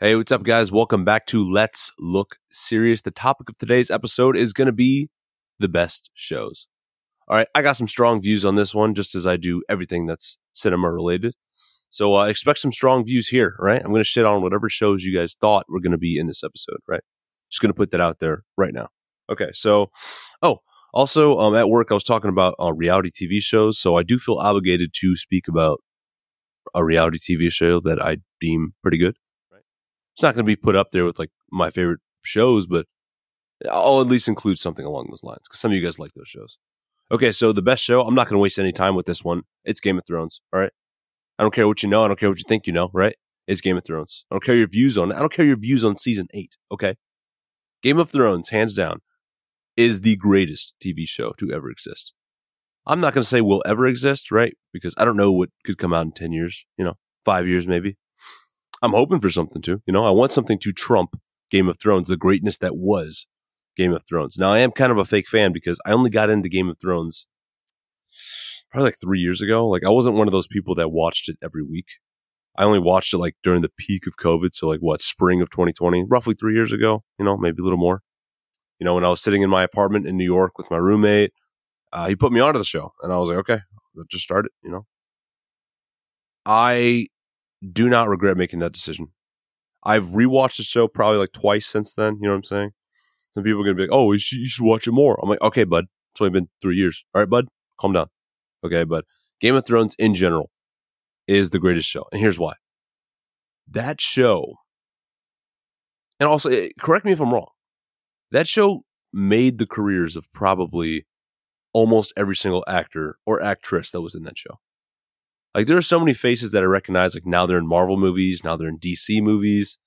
Hey, what's up, guys? Welcome back to Let's Look Serious. The topic of today's episode is going to be the best shows. All right, I got some strong views on this one, just as I do everything that's cinema related. So uh, expect some strong views here, right? I'm going to shit on whatever shows you guys thought were going to be in this episode, right? Just going to put that out there right now. Okay, so, oh, also um, at work, I was talking about uh, reality TV shows, so I do feel obligated to speak about a reality TV show that I deem pretty good. It's not going to be put up there with like my favorite shows, but I'll at least include something along those lines because some of you guys like those shows. Okay, so the best show, I'm not going to waste any time with this one. It's Game of Thrones. All right. I don't care what you know. I don't care what you think you know, right? It's Game of Thrones. I don't care your views on it. I don't care your views on season eight. Okay. Game of Thrones, hands down, is the greatest TV show to ever exist. I'm not going to say will ever exist, right? Because I don't know what could come out in 10 years, you know, five years maybe. I'm hoping for something to, you know, I want something to trump Game of Thrones, the greatness that was Game of Thrones. Now, I am kind of a fake fan because I only got into Game of Thrones probably like three years ago. Like, I wasn't one of those people that watched it every week. I only watched it like during the peak of COVID. So, like, what, spring of 2020, roughly three years ago, you know, maybe a little more. You know, when I was sitting in my apartment in New York with my roommate, uh, he put me onto the show and I was like, okay, let's just start it, you know. I do not regret making that decision. I've rewatched the show probably like twice since then. You know what I'm saying? Some people are gonna be like, "Oh, you should, you should watch it more." I'm like, "Okay, bud. It's only been three years. All right, bud, calm down." Okay, but Game of Thrones in general is the greatest show, and here's why. That show, and also eh, correct me if I'm wrong. That show made the careers of probably almost every single actor or actress that was in that show. Like there are so many faces that I recognize. Like now they're in Marvel movies, now they're in DC movies.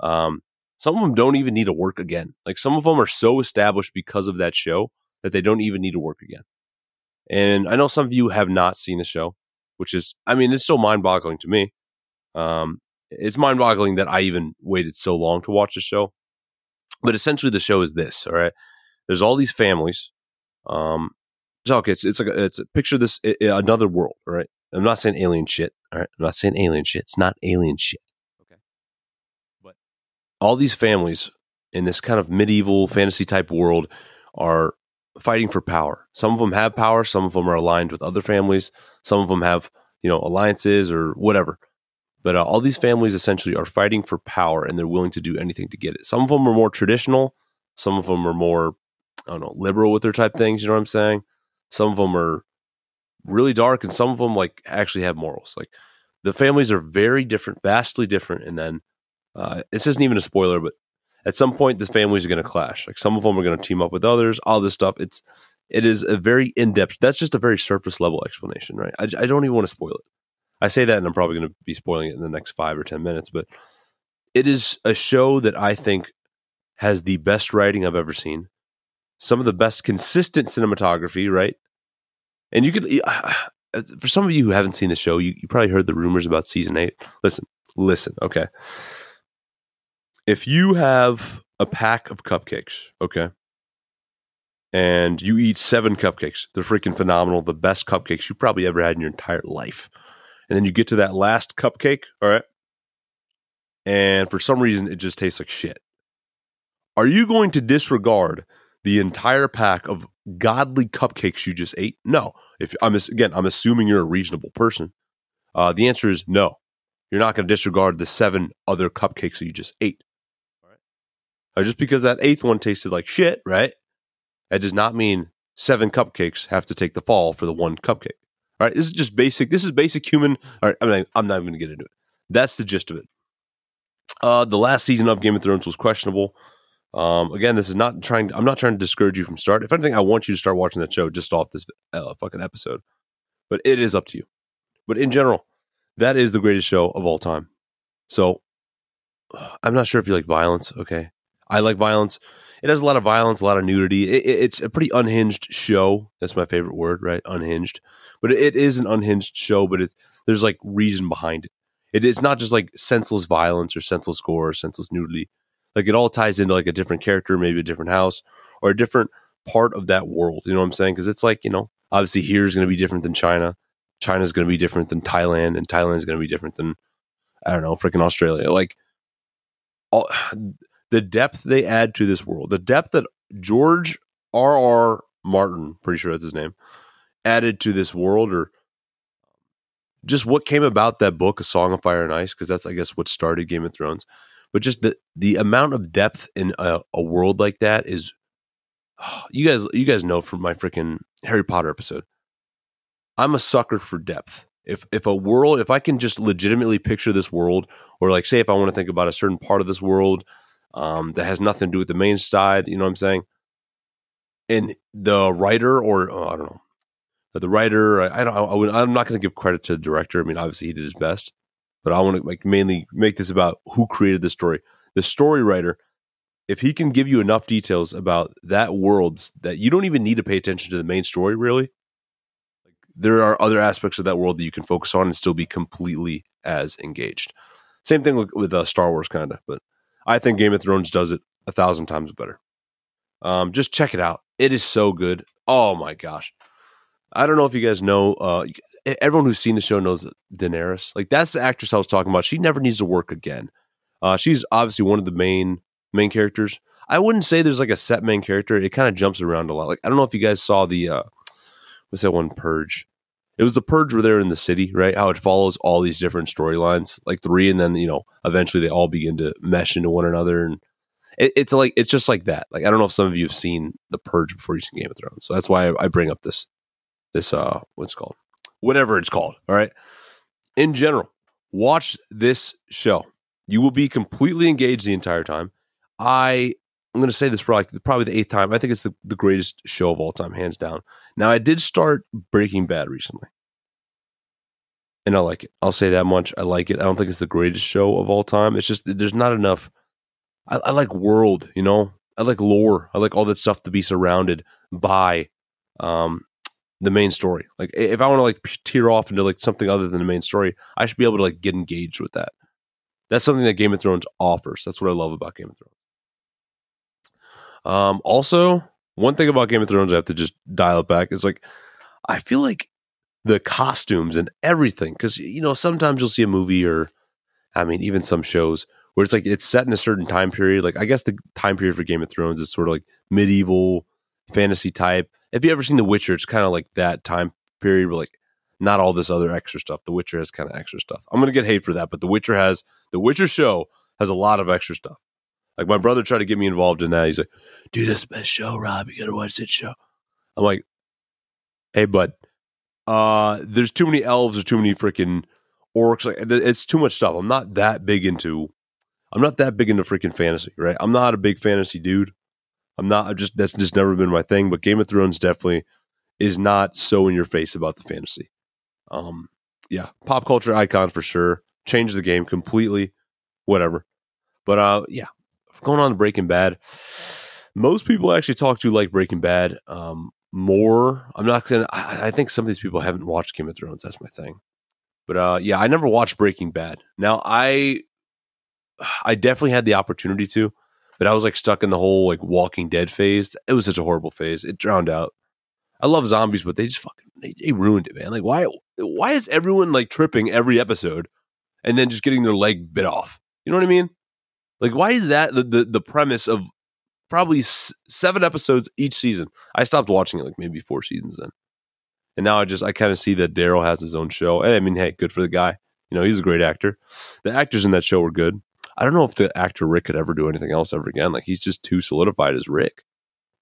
Um, some of them don't even need to work again. Like some of them are so established because of that show that they don't even need to work again. And I know some of you have not seen the show, which is, I mean, it's still mind boggling to me. Um, it's mind boggling that I even waited so long to watch the show. But essentially, the show is this. All right, there's all these families. Um, okay, it's it's like a, it's a picture this it, another world. All right, I'm not saying alien shit. All right. I'm not saying alien shit. It's not alien shit. Okay. But all these families in this kind of medieval fantasy type world are fighting for power. Some of them have power. Some of them are aligned with other families. Some of them have, you know, alliances or whatever. But uh, all these families essentially are fighting for power and they're willing to do anything to get it. Some of them are more traditional. Some of them are more, I don't know, liberal with their type things. You know what I'm saying? Some of them are really dark, and some of them like actually have morals. Like the families are very different, vastly different, and then uh, this isn't even a spoiler, but at some point the families are going to clash. Like some of them are going to team up with others. All this stuff. It's it is a very in depth. That's just a very surface level explanation, right? I, I don't even want to spoil it. I say that, and I'm probably going to be spoiling it in the next five or ten minutes, but it is a show that I think has the best writing I've ever seen. Some of the best consistent cinematography, right? And you could, for some of you who haven't seen the show, you, you probably heard the rumors about season eight. Listen, listen, okay. If you have a pack of cupcakes, okay, and you eat seven cupcakes, they're freaking phenomenal, the best cupcakes you probably ever had in your entire life. And then you get to that last cupcake, all right, and for some reason it just tastes like shit. Are you going to disregard the entire pack of godly cupcakes you just ate? No. If I'm again, I'm assuming you're a reasonable person. Uh, the answer is no. You're not going to disregard the seven other cupcakes that you just ate. All right. Uh, just because that eighth one tasted like shit, right? That does not mean seven cupcakes have to take the fall for the one cupcake. All right. This is just basic. This is basic human. All right. I mean, I'm not even going to get into it. That's the gist of it. Uh, the last season of Game of Thrones was questionable. Um, again, this is not trying. I'm not trying to discourage you from start. If anything, I want you to start watching that show just off this uh, fucking episode. But it is up to you. But in general, that is the greatest show of all time. So I'm not sure if you like violence. Okay, I like violence. It has a lot of violence, a lot of nudity. It, it, it's a pretty unhinged show. That's my favorite word, right? Unhinged. But it, it is an unhinged show. But it, there's like reason behind it. It is not just like senseless violence or senseless gore or senseless nudity like it all ties into like a different character, maybe a different house or a different part of that world. You know what I'm saying? Because it's like, you know, obviously here is going to be different than China. China's going to be different than Thailand, and Thailand is going to be different than, I don't know, freaking Australia. Like all, the depth they add to this world, the depth that George R. R. Martin, pretty sure that's his name, added to this world, or just what came about that book, A Song of Fire and Ice, because that's I guess what started Game of Thrones. But just the the amount of depth in a, a world like that is, you guys you guys know from my freaking Harry Potter episode. I'm a sucker for depth. If if a world, if I can just legitimately picture this world, or like say if I want to think about a certain part of this world um, that has nothing to do with the main side, you know what I'm saying? And the writer, or oh, I don't know, the writer, I, I don't, I, I'm not going to give credit to the director. I mean, obviously he did his best, but I want to like mainly make this about who created the story. The story writer, if he can give you enough details about that world that you don't even need to pay attention to the main story, really, there are other aspects of that world that you can focus on and still be completely as engaged. Same thing with, with uh, Star Wars, kind of, but I think Game of Thrones does it a thousand times better. Um, just check it out; it is so good. Oh my gosh! I don't know if you guys know. Uh, everyone who's seen the show knows Daenerys. Like that's the actress I was talking about. She never needs to work again. Uh, she's obviously one of the main main characters. I wouldn't say there's like a set main character. It kind of jumps around a lot. Like I don't know if you guys saw the uh, what's that one Purge? It was the Purge where they're in the city, right? How it follows all these different storylines, like three, and then you know eventually they all begin to mesh into one another, and it, it's like it's just like that. Like I don't know if some of you have seen the Purge before you've seen Game of Thrones, so that's why I, I bring up this this uh what's called whatever it's called. All right, in general, watch this show. You will be completely engaged the entire time. I I'm going to say this like probably the eighth time. I think it's the, the greatest show of all time, hands down. Now, I did start Breaking Bad recently, and I like it. I'll say that much. I like it. I don't think it's the greatest show of all time. It's just there's not enough. I, I like world, you know. I like lore. I like all that stuff to be surrounded by um, the main story. Like if I want to like tear off into like something other than the main story, I should be able to like get engaged with that. That's something that Game of Thrones offers. That's what I love about Game of Thrones. Um, also, one thing about Game of Thrones, I have to just dial it back. Is like, I feel like the costumes and everything, because you know sometimes you'll see a movie or, I mean, even some shows where it's like it's set in a certain time period. Like I guess the time period for Game of Thrones is sort of like medieval fantasy type. If you ever seen The Witcher, it's kind of like that time period, where like not all this other extra stuff. The Witcher has kind of extra stuff. I'm gonna get hate for that, but The Witcher has The Witcher show has a lot of extra stuff. Like my brother tried to get me involved in that. He's like, "Do this best show, Rob. You gotta watch this show." I'm like, "Hey, bud, uh, there's too many elves. There's too many freaking orcs. Like, it's too much stuff. I'm not that big into. I'm not that big into freaking fantasy, right? I'm not a big fantasy dude. I'm not. I'm just that's just never been my thing. But Game of Thrones definitely is not so in your face about the fantasy. Um, yeah, pop culture icon for sure. Changed the game completely. Whatever. But uh, yeah, going on to Breaking Bad. Most people actually talk to like Breaking Bad um, more. I'm not gonna. I, I, think some of these people haven't watched Game of Thrones. That's my thing. But uh, yeah, I never watched Breaking Bad. Now I, I definitely had the opportunity to, but I was like stuck in the whole like Walking Dead phase. It was such a horrible phase. It drowned out. I love zombies, but they just fucking they, they ruined it, man. Like why? Why is everyone like tripping every episode, and then just getting their leg bit off? You know what I mean? Like, why is that the the, the premise of probably s- seven episodes each season? I stopped watching it like maybe four seasons then, and now I just I kind of see that Daryl has his own show. And I mean, hey, good for the guy. You know, he's a great actor. The actors in that show were good. I don't know if the actor Rick could ever do anything else ever again. Like he's just too solidified as Rick.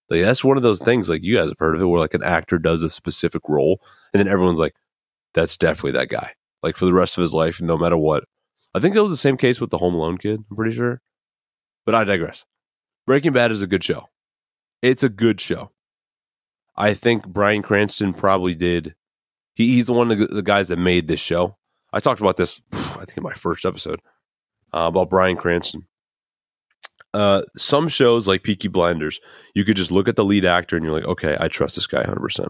Like that's one of those things. Like you guys have heard of it, where like an actor does a specific role, and then everyone's like, "That's definitely that guy." Like for the rest of his life, no matter what. I think that was the same case with the Home Alone kid. I'm pretty sure. But I digress. Breaking Bad is a good show. It's a good show. I think Bryan Cranston probably did. He, he's the one of the guys that made this show. I talked about this, I think, in my first episode uh, about Bryan Cranston. Uh, some shows like Peaky Blinders, you could just look at the lead actor and you're like, okay, I trust this guy 100%.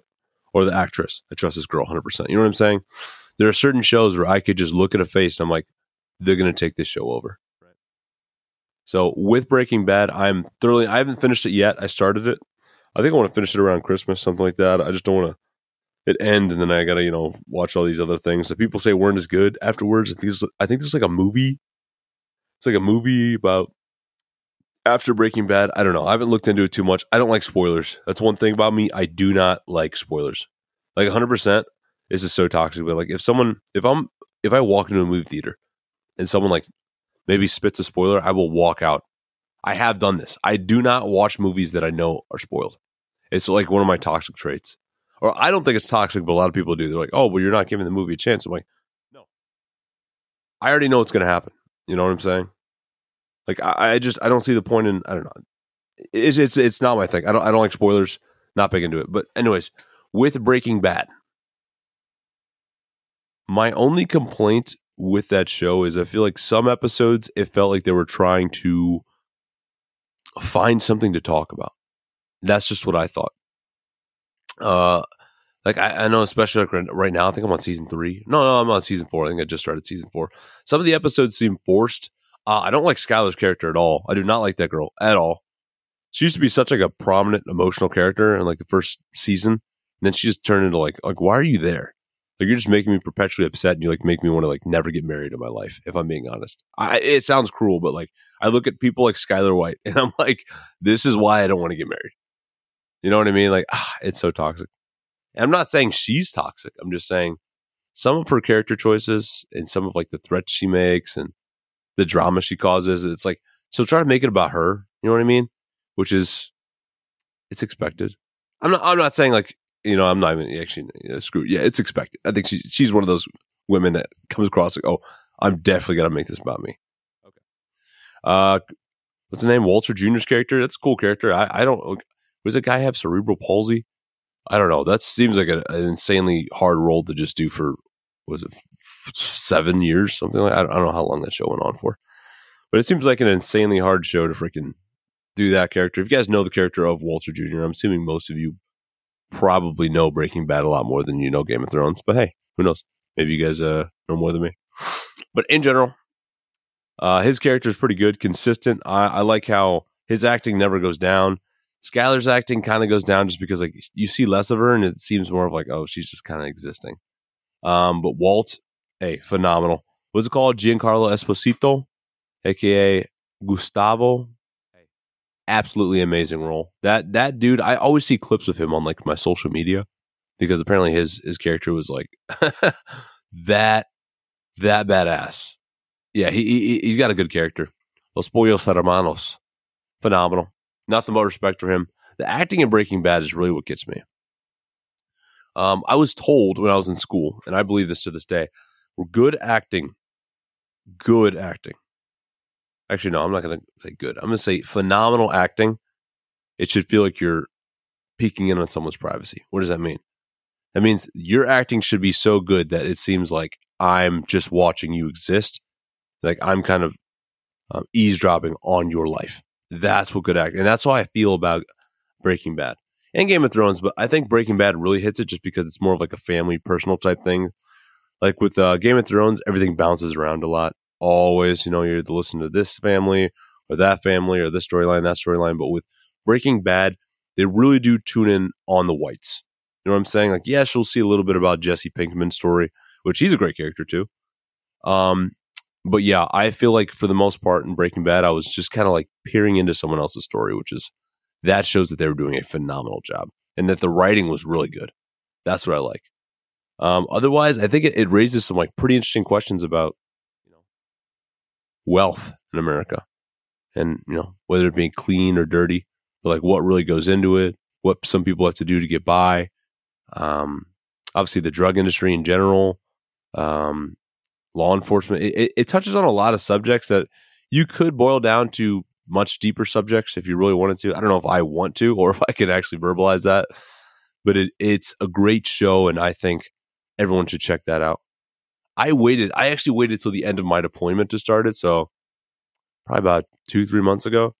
Or the actress, I trust this girl 100%. You know what I'm saying? There are certain shows where I could just look at a face and I'm like, they're going to take this show over. Right. So with Breaking Bad, I'm thoroughly. I haven't finished it yet. I started it. I think I want to finish it around Christmas, something like that. I just don't want to it end and then I gotta you know watch all these other things that people say weren't as good afterwards. I think I think there's like a movie. It's like a movie about after Breaking Bad, I don't know. I haven't looked into it too much. I don't like spoilers. That's one thing about me. I do not like spoilers. Like 100%, this is so toxic. But like if someone, if I'm, if I walk into a movie theater and someone like maybe spits a spoiler, I will walk out. I have done this. I do not watch movies that I know are spoiled. It's like one of my toxic traits. Or I don't think it's toxic, but a lot of people do. They're like, oh, well, you're not giving the movie a chance. I'm like, no. I already know what's going to happen. You know what I'm saying? Like, I, I, just, I don't see the point in, I don't know. It's, it's, it's not my thing. I don't, I don't like spoilers. Not big into it. But, anyways, with Breaking Bad, my only complaint with that show is I feel like some episodes, it felt like they were trying to find something to talk about. That's just what I thought. Uh, like I, I know, especially like right now, I think I'm on season three. No, no, I'm on season four. I think I just started season four. Some of the episodes seem forced. Uh, I don't like Skyler's character at all. I do not like that girl at all. She used to be such like a prominent emotional character in like the first season, and then she just turned into like like why are you there? Like you're just making me perpetually upset, and you like make me want to like never get married in my life. If I'm being honest, I, it sounds cruel, but like I look at people like Skyler White, and I'm like, this is why I don't want to get married. You know what I mean? Like, ah, it's so toxic. And I'm not saying she's toxic. I'm just saying some of her character choices and some of like the threats she makes and the drama she causes. It's like she'll try to make it about her. You know what I mean? Which is it's expected. I'm not. I'm not saying like you know. I'm not even actually you know, screw. Yeah, it's expected. I think she's she's one of those women that comes across like, oh, I'm definitely gonna make this about me. Okay. Uh, what's the name? Walter Jr.'s character. That's a cool character. I I don't. Does that guy have cerebral palsy? I don't know. That seems like a, an insanely hard role to just do for was it seven years, something like. I don't, I don't know how long that show went on for, but it seems like an insanely hard show to freaking do that character. If you guys know the character of Walter Jr., I'm assuming most of you probably know Breaking Bad a lot more than you know Game of Thrones. But hey, who knows? Maybe you guys uh, know more than me. But in general, uh, his character is pretty good, consistent. I, I like how his acting never goes down. Skyler's acting kind of goes down just because like you see less of her and it seems more of like oh she's just kind of existing. Um, but Walt, hey, phenomenal. What's it called? Giancarlo Esposito, aka Gustavo. Absolutely amazing role. That that dude, I always see clips of him on like my social media because apparently his his character was like that that badass. Yeah, he, he he's got a good character. Los Pollos Hermanos, phenomenal. Nothing but respect for him. The acting in Breaking Bad is really what gets me. Um, I was told when I was in school, and I believe this to this day, good acting, good acting. Actually, no, I'm not going to say good. I'm going to say phenomenal acting. It should feel like you're peeking in on someone's privacy. What does that mean? That means your acting should be so good that it seems like I'm just watching you exist. Like I'm kind of um, eavesdropping on your life. That's what good acting, and that's how I feel about Breaking Bad and Game of Thrones. But I think Breaking Bad really hits it just because it's more of like a family, personal type thing. Like with uh, Game of Thrones, everything bounces around a lot. Always, you know, you're to listen to this family or that family or this storyline, that storyline. But with Breaking Bad, they really do tune in on the whites. You know what I'm saying? Like, yes, you'll see a little bit about Jesse Pinkman's story, which he's a great character too. Um, but yeah, I feel like for the most part in Breaking Bad, I was just kind of like peering into someone else's story, which is that shows that they were doing a phenomenal job and that the writing was really good. That's what I like. Um, otherwise, I think it, it raises some like pretty interesting questions about you know wealth in America, and you know whether it being clean or dirty, but like what really goes into it, what some people have to do to get by. Um, obviously, the drug industry in general, um, law enforcement. It, it, touches on a lot of subjects that you could boil down to much deeper subjects if you really wanted to. I don't know if I want to or if I could actually verbalize that, but it, it's a great show, and I think everyone should check that out. I waited. I actually waited till the end of my deployment to start it, so probably about two, three months ago.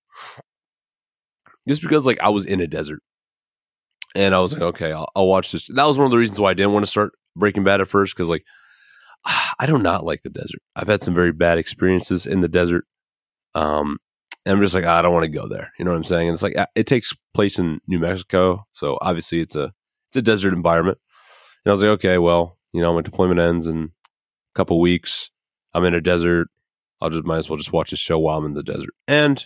Just because, like, I was in a desert, and I was like, okay, I'll, I'll watch this. That was one of the reasons why I didn't want to start Breaking Bad at first, because like I do not like the desert. I've had some very bad experiences in the desert. Um, and I'm just like, I don't want to go there. You know what I'm saying? And it's like it takes place in New Mexico, so obviously it's a it's a desert environment. And I was like, okay, well, you know, my deployment ends in a couple weeks. I'm in a desert. I'll just might as well just watch this show while I'm in the desert. And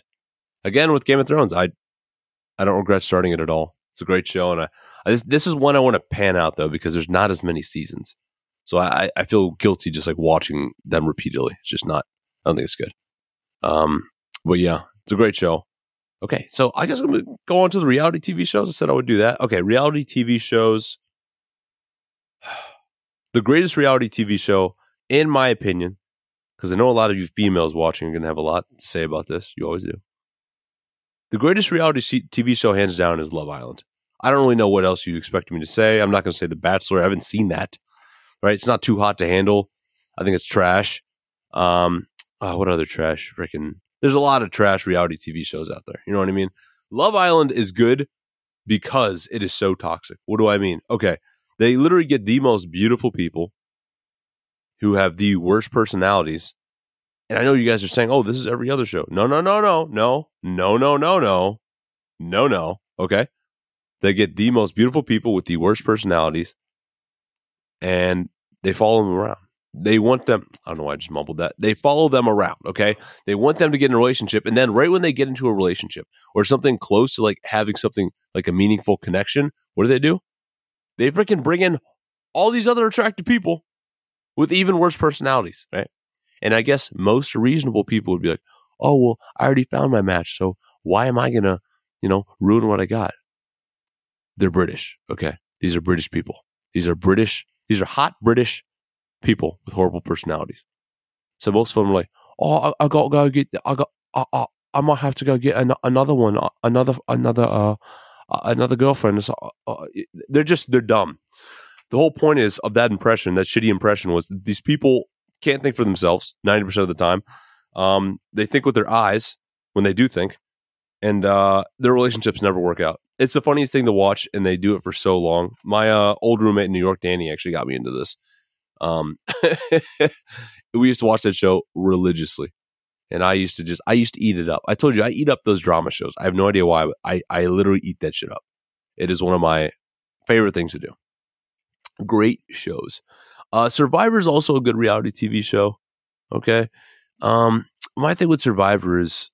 again with Game of Thrones, I I don't regret starting it at all. It's a great show, and I, I this, this is one I want to pan out though because there's not as many seasons, so I I feel guilty just like watching them repeatedly. It's just not. I don't think it's good. Um, but yeah, it's a great show. Okay, so I guess I'm gonna go on to the reality TV shows. I said I would do that. Okay, reality TV shows. The greatest reality TV show, in my opinion, because I know a lot of you females watching are going to have a lot to say about this. You always do. The greatest reality TV show, hands down, is Love Island. I don't really know what else you expect me to say. I'm not going to say The Bachelor. I haven't seen that. Right? It's not too hot to handle. I think it's trash. Um, oh, what other trash? Freaking, there's a lot of trash reality TV shows out there. You know what I mean? Love Island is good because it is so toxic. What do I mean? Okay, they literally get the most beautiful people who have the worst personalities. And I know you guys are saying, "Oh, this is every other show." No, no, no, no, no, no, no, no, no, no, no. Okay, they get the most beautiful people with the worst personalities, and they follow them around. They want them. I don't know why I just mumbled that. They follow them around. Okay, they want them to get in a relationship, and then right when they get into a relationship or something close to like having something like a meaningful connection, what do they do? They freaking bring in all these other attractive people with even worse personalities, right? And I guess most reasonable people would be like, oh, well, I already found my match. So why am I going to, you know, ruin what I got? They're British. Okay. These are British people. These are British. These are hot British people with horrible personalities. So most of them are like, oh, I, I got to go get, I got, I, I, I might have to go get an, another one, another, another, uh, another girlfriend. Uh, uh, they're just, they're dumb the whole point is of that impression, that shitty impression was these people can't think for themselves 90% of the time. Um, they think with their eyes when they do think, and uh, their relationships never work out. It's the funniest thing to watch, and they do it for so long. My uh, old roommate in New York, Danny, actually got me into this. Um, we used to watch that show religiously, and I used to just I used to eat it up. I told you I eat up those drama shows. I have no idea why, but I I literally eat that shit up. It is one of my favorite things to do great shows. Uh, Survivor is also a good reality TV show. Okay. Um, my thing with Survivor is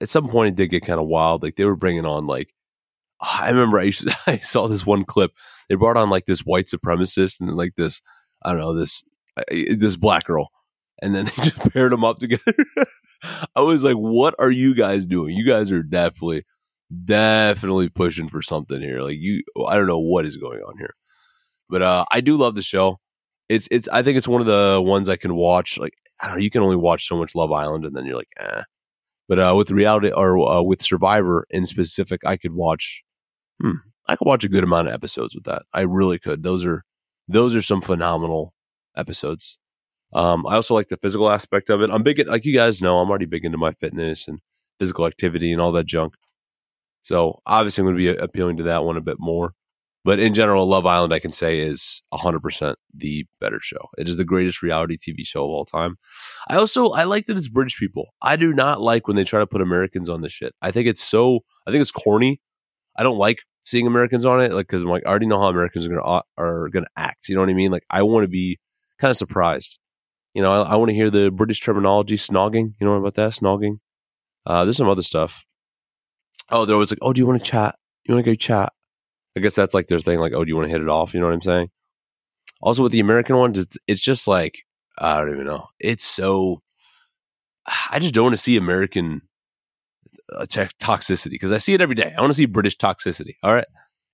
at some point it did get kind of wild. Like they were bringing on like, I remember I, to, I saw this one clip. They brought on like this white supremacist and like this, I don't know, this, this black girl. And then they just paired them up together. I was like, what are you guys doing? You guys are definitely, definitely pushing for something here. Like you, I don't know what is going on here. But uh, I do love the show. It's it's I think it's one of the ones I can watch. Like I don't know, you can only watch so much Love Island, and then you're like, eh. But uh, with reality or uh, with Survivor in specific, I could watch. Hmm, I could watch a good amount of episodes with that. I really could. Those are those are some phenomenal episodes. Um, I also like the physical aspect of it. I'm big, at, like you guys know, I'm already big into my fitness and physical activity and all that junk. So obviously, I'm going to be appealing to that one a bit more. But in general, Love Island, I can say, is 100% the better show. It is the greatest reality TV show of all time. I also, I like that it's British people. I do not like when they try to put Americans on this shit. I think it's so, I think it's corny. I don't like seeing Americans on it, like, cause I'm like, I already know how Americans are going to, are going to act. You know what I mean? Like, I want to be kind of surprised. You know, I, I want to hear the British terminology, snogging. You know what about that? Snogging. Uh, there's some other stuff. Oh, they're always like, oh, do you want to chat? You want to go chat? I guess that's like their thing. Like, oh, do you want to hit it off? You know what I'm saying? Also, with the American ones, it's, it's just like I don't even know. It's so. I just don't want to see American uh, toxicity because I see it every day. I want to see British toxicity. All right,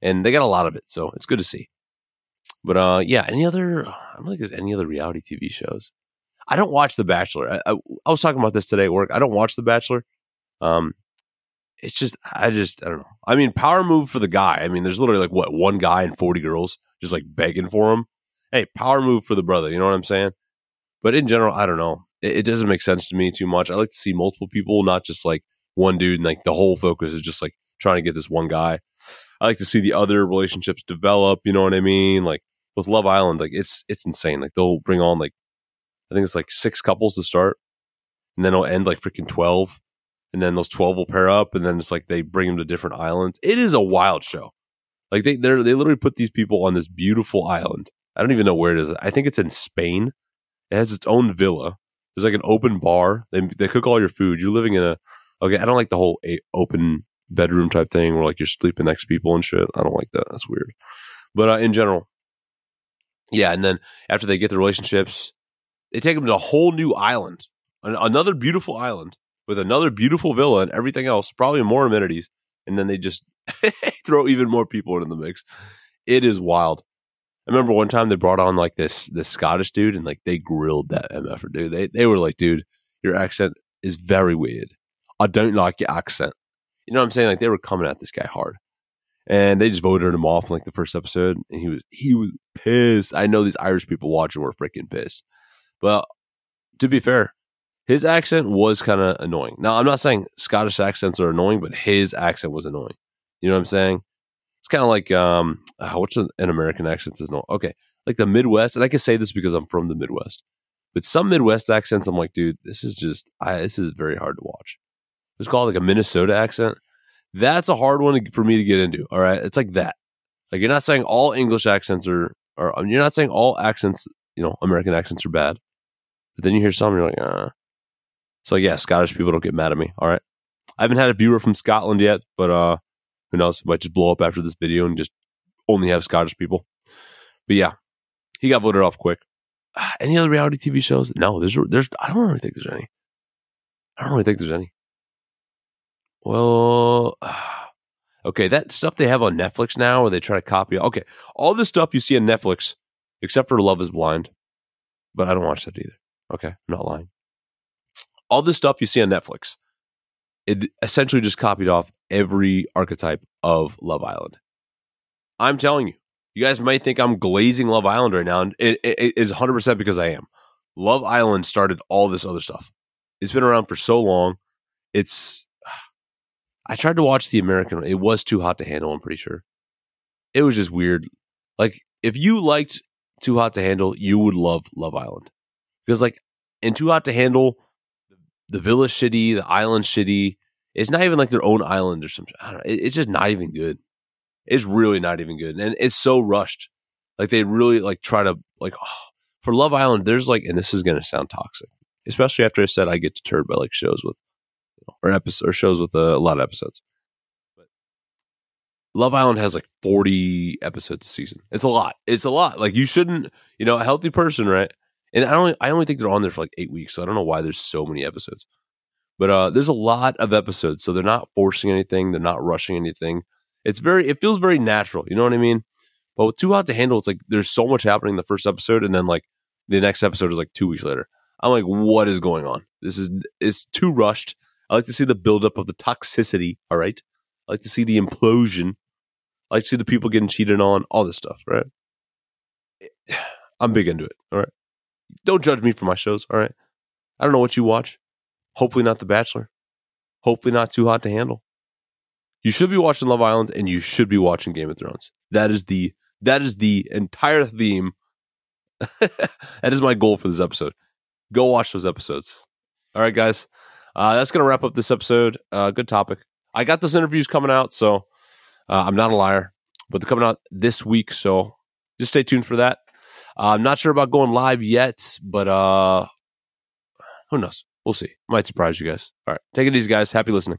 and they got a lot of it, so it's good to see. But uh, yeah, any other? I don't think there's any other reality TV shows. I don't watch The Bachelor. I, I, I was talking about this today at work. I don't watch The Bachelor. Um, it's just I just I don't know. I mean, power move for the guy. I mean, there's literally like what one guy and forty girls just like begging for him. Hey, power move for the brother. You know what I'm saying? But in general, I don't know. It, it doesn't make sense to me too much. I like to see multiple people, not just like one dude. And like the whole focus is just like trying to get this one guy. I like to see the other relationships develop. You know what I mean? Like with Love Island, like it's it's insane. Like they'll bring on like I think it's like six couples to start, and then it'll end like freaking twelve. And then those 12 will pair up and then it's like they bring them to different islands. It is a wild show. Like they they they literally put these people on this beautiful island. I don't even know where it is. I think it's in spain. It has its own villa. There's like an open bar. They, they cook all your food. You're living in a Okay, I don't like the whole a- open bedroom type thing where like you're sleeping next to people and shit. I don't like that. That's weird. But uh, in general, yeah. And then after they get the relationships, they take them to a whole new island, an- another beautiful island with another beautiful villa and everything else, probably more amenities. And then they just throw even more people into the mix. It is wild. I remember one time they brought on like this this Scottish dude and like they grilled that MFer dude. They they were like, dude, your accent is very weird. I don't like your accent. You know what I'm saying? Like they were coming at this guy hard. And they just voted him off in like the first episode. And he was he was pissed. I know these Irish people watching were freaking pissed. But to be fair, his accent was kind of annoying. Now I'm not saying Scottish accents are annoying, but his accent was annoying. You know what I'm saying? It's kind of like um, uh, what's an, an American accent is no okay, like the Midwest, and I can say this because I'm from the Midwest. But some Midwest accents, I'm like, dude, this is just I, this is very hard to watch. It's called like a Minnesota accent. That's a hard one for me to get into. All right, it's like that. Like you're not saying all English accents are, or you're not saying all accents, you know, American accents are bad. But then you hear some, you're like, ah. So yeah, Scottish people don't get mad at me. All right, I haven't had a viewer from Scotland yet, but uh, who knows? It might just blow up after this video and just only have Scottish people. But yeah, he got voted off quick. Uh, any other reality TV shows? No, there's there's I don't really think there's any. I don't really think there's any. Well, okay, that stuff they have on Netflix now, where they try to copy. Okay, all this stuff you see on Netflix, except for Love Is Blind, but I don't watch that either. Okay, I'm not lying. All this stuff you see on Netflix, it essentially just copied off every archetype of Love Island. I'm telling you, you guys might think I'm glazing Love Island right now, and it, it, it is 100% because I am. Love Island started all this other stuff. It's been around for so long. It's. I tried to watch the American. It was too hot to handle. I'm pretty sure. It was just weird. Like if you liked Too Hot to Handle, you would love Love Island because like in Too Hot to Handle, the villa shitty, the island shitty. It's not even like their own island or something. I don't know. It, it's just not even good. It's really not even good, and it's so rushed. Like they really like try to like oh, for Love Island. There's like, and this is gonna sound toxic, especially after I said I get deterred by like shows with or episodes or shows with a, a lot of episodes. But Love Island has like 40 episodes a season. It's a lot. It's a lot. Like you shouldn't, you know, a healthy person, right? And I only I only think they're on there for like eight weeks, so I don't know why there's so many episodes. But uh, there's a lot of episodes, so they're not forcing anything, they're not rushing anything. It's very, it feels very natural. You know what I mean? But with Too Hot to Handle, it's like there's so much happening in the first episode, and then like the next episode is like two weeks later. I'm like, what is going on? This is it's too rushed. I like to see the buildup of the toxicity. All right, I like to see the implosion. I like to see the people getting cheated on, all this stuff. Right? I'm big into it. All right. Don't judge me for my shows. All right. I don't know what you watch. Hopefully not The Bachelor. Hopefully not Too Hot to Handle. You should be watching Love Island and you should be watching Game of Thrones. That is the that is the entire theme. that is my goal for this episode. Go watch those episodes. All right, guys. Uh, that's gonna wrap up this episode. Uh, good topic. I got those interviews coming out, so uh, I'm not a liar, but they're coming out this week. So just stay tuned for that. Uh, I'm not sure about going live yet, but uh, who knows? We'll see. Might surprise you guys. All right. Take it easy, guys. Happy listening.